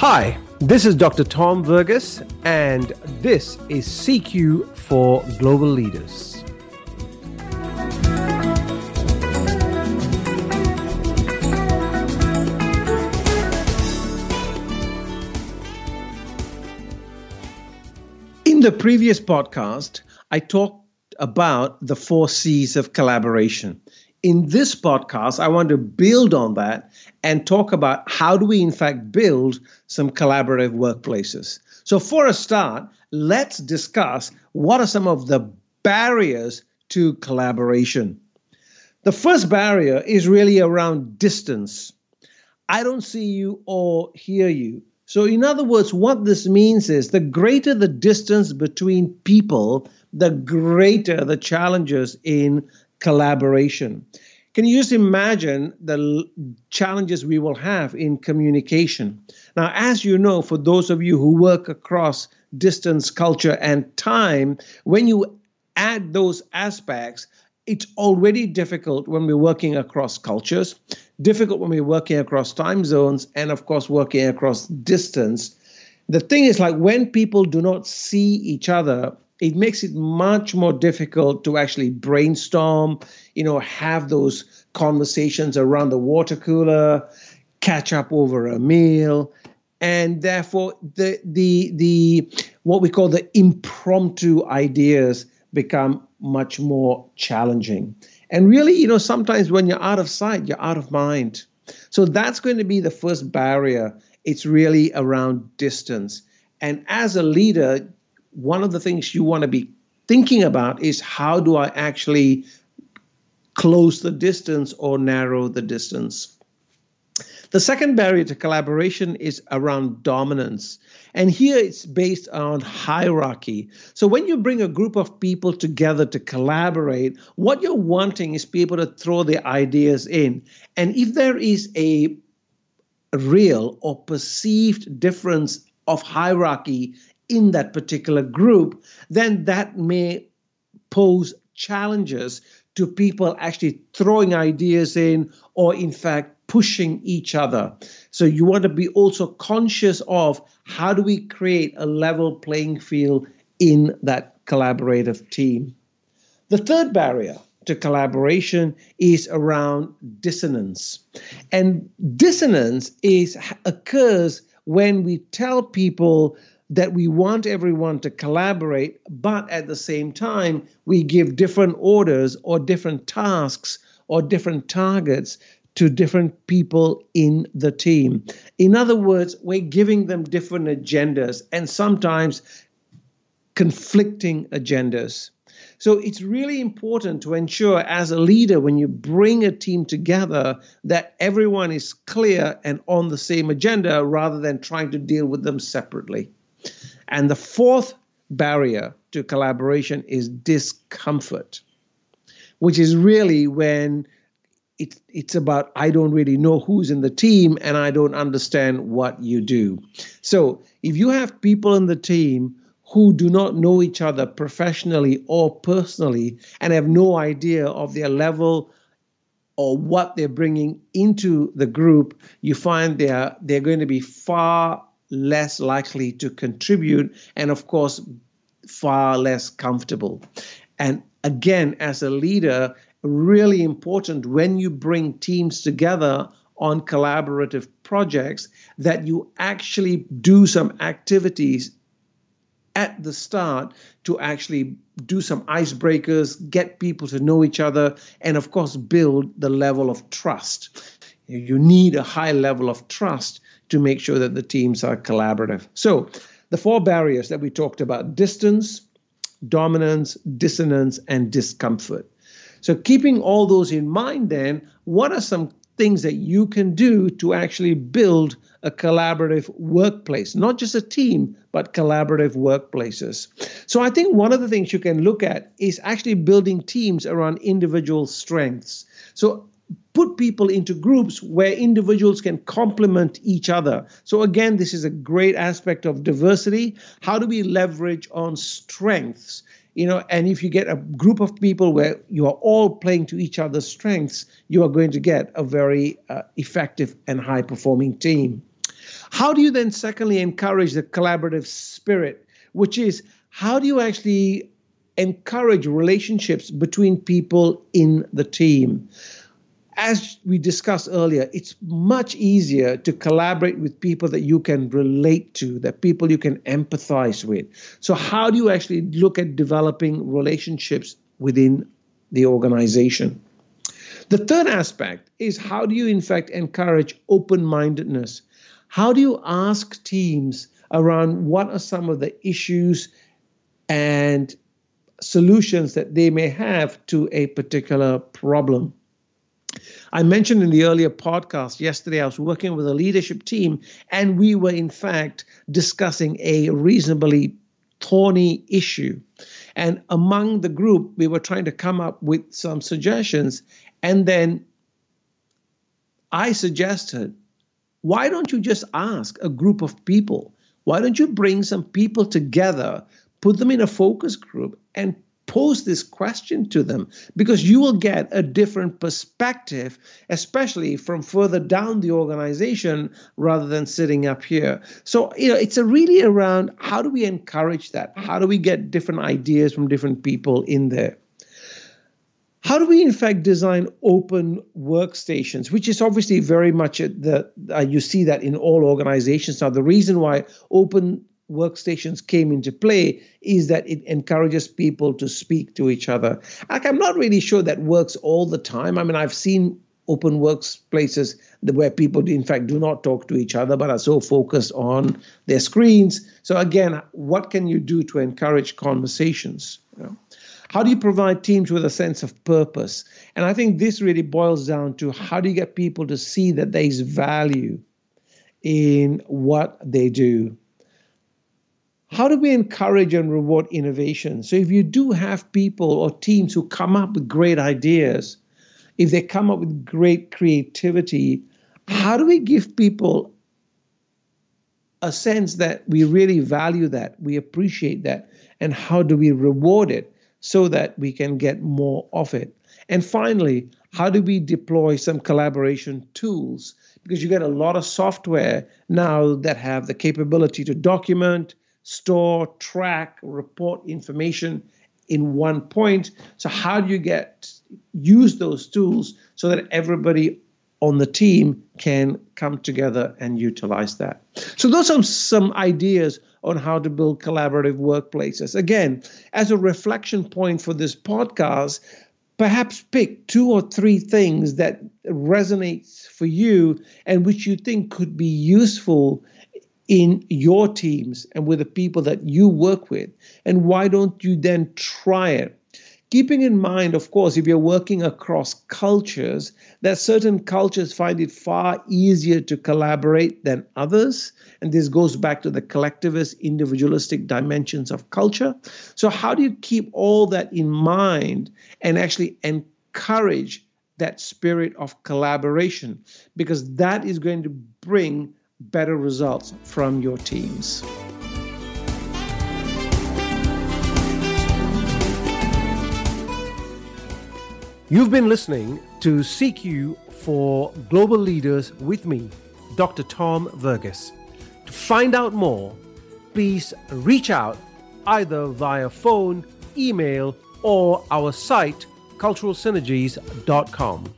Hi, this is Dr. Tom Verghese, and this is CQ for Global Leaders. In the previous podcast, I talked about the four C's of collaboration. In this podcast, I want to build on that and talk about how do we, in fact, build some collaborative workplaces. So, for a start, let's discuss what are some of the barriers to collaboration. The first barrier is really around distance. I don't see you or hear you. So, in other words, what this means is the greater the distance between people, the greater the challenges in collaboration. Can you just imagine the challenges we will have in communication? Now, as you know, for those of you who work across distance, culture, and time, when you add those aspects, it's already difficult when we're working across cultures, difficult when we're working across time zones, and of course, working across distance. The thing is, like when people do not see each other, it makes it much more difficult to actually brainstorm, you know, have those conversations around the water cooler, catch up over a meal, and therefore the the the what we call the impromptu ideas become much more challenging. And really, you know, sometimes when you're out of sight, you're out of mind. So that's going to be the first barrier. It's really around distance. And as a leader, one of the things you want to be thinking about is how do I actually close the distance or narrow the distance? The second barrier to collaboration is around dominance. And here it's based on hierarchy. So when you bring a group of people together to collaborate, what you're wanting is people to throw their ideas in. And if there is a real or perceived difference of hierarchy in that particular group, then that may pose challenges to people actually throwing ideas in or, in fact, pushing each other. So you want to be also conscious of how do we create a level playing field in that collaborative team. The third barrier to collaboration is around dissonance. And dissonance is occurs when we tell people that we want everyone to collaborate, but at the same time, we give different orders or different tasks or different targets to different people in the team. In other words, we're giving them different agendas and sometimes conflicting agendas. So it's really important to ensure, as a leader, when you bring a team together, that everyone is clear and on the same agenda rather than trying to deal with them separately. And the fourth barrier to collaboration is discomfort, which is really when it, it's about I don't really know who's in the team and I don't understand what you do. So if you have people in the team who do not know each other professionally or personally and have no idea of their level or what they're bringing into the group, you find they're they're going to be far less likely to contribute, and of course, far less comfortable. And again, as a leader, really important when you bring teams together on collaborative projects that you actually do some activities at the start to actually do some icebreakers, get people to know each other, and of course, build the level of trust. You need a high level of trust to make sure that the teams are collaborative. So, the four barriers that we talked about distance, dominance, dissonance, and discomfort. So, keeping all those in mind, then, what are some things that you can do to actually build a collaborative workplace, not just a team, but collaborative workplaces. So I think one of the things you can look at is actually building teams around individual strengths. So put people into groups where individuals can complement each other. So, again, this is a great aspect of diversity. How do we leverage on strengths? You know, and if you get a group of people where you are all playing to each other's strengths, you are going to get a very uh, effective and high performing team. How do you then, secondly, encourage the collaborative spirit, which is how do you actually encourage relationships between people in the team? As we discussed earlier, it's much easier to collaborate with people that you can relate to, that people you can empathize with. So, how do you actually look at developing relationships within the organization? The third aspect is how do you, in fact, encourage open mindedness? How do you ask teams around what are some of the issues and solutions that they may have to a particular problem? I mentioned in the earlier podcast yesterday, I was working with a leadership team, and we were, in fact, discussing a reasonably thorny issue. And among the group, we were trying to come up with some suggestions. And then I suggested, why don't you just ask a group of people? Why don't you bring some people together, put them in a focus group, and pose this question to them because you will get a different perspective, especially from further down the organization rather than sitting up here. So, you know, it's really around how do we encourage that? How do we get different ideas from different people in there? How do we, in fact, design open workstations, which is obviously very much the uh, you see that in all organizations now. The reason why open workstations came into play is that it encourages people to speak to each other. Like, I'm not really sure that works all the time. I mean, I've seen open workplaces where people, in fact, do not talk to each other but are so focused on their screens. So, again, what can you do to encourage conversations? You know? How do you provide teams with a sense of purpose? And I think this really boils down to how do you get people to see that there is value in what they do? How do we encourage and reward innovation? So, if you do have people or teams who come up with great ideas, if they come up with great creativity, how do we give people a sense that we really value that, we appreciate that, and how do we reward it so that we can get more of it? And finally, how do we deploy some collaboration tools? Because you get a lot of software now that have the capability to document, store, track, report information in one point. So how do you get use those tools so that everybody on the team can come together and utilize that. So those are some ideas on how to build collaborative workplaces. Again, as a reflection point for this podcast, perhaps pick two or three things that resonates for you and which you think could be useful in your teams and with the people that you work with? And why don't you then try it? Keeping in mind, of course, if you're working across cultures, that certain cultures find it far easier to collaborate than others. And this goes back to the collectivist, individualistic dimensions of culture. So, how do you keep all that in mind and actually encourage that spirit of collaboration? Because that is going to bring better results from your teams. You've been listening to CQ for Global Leaders with me, Dr. Tom Verghese. To find out more, please reach out either via phone, email, or our site, culturalsynergies.com.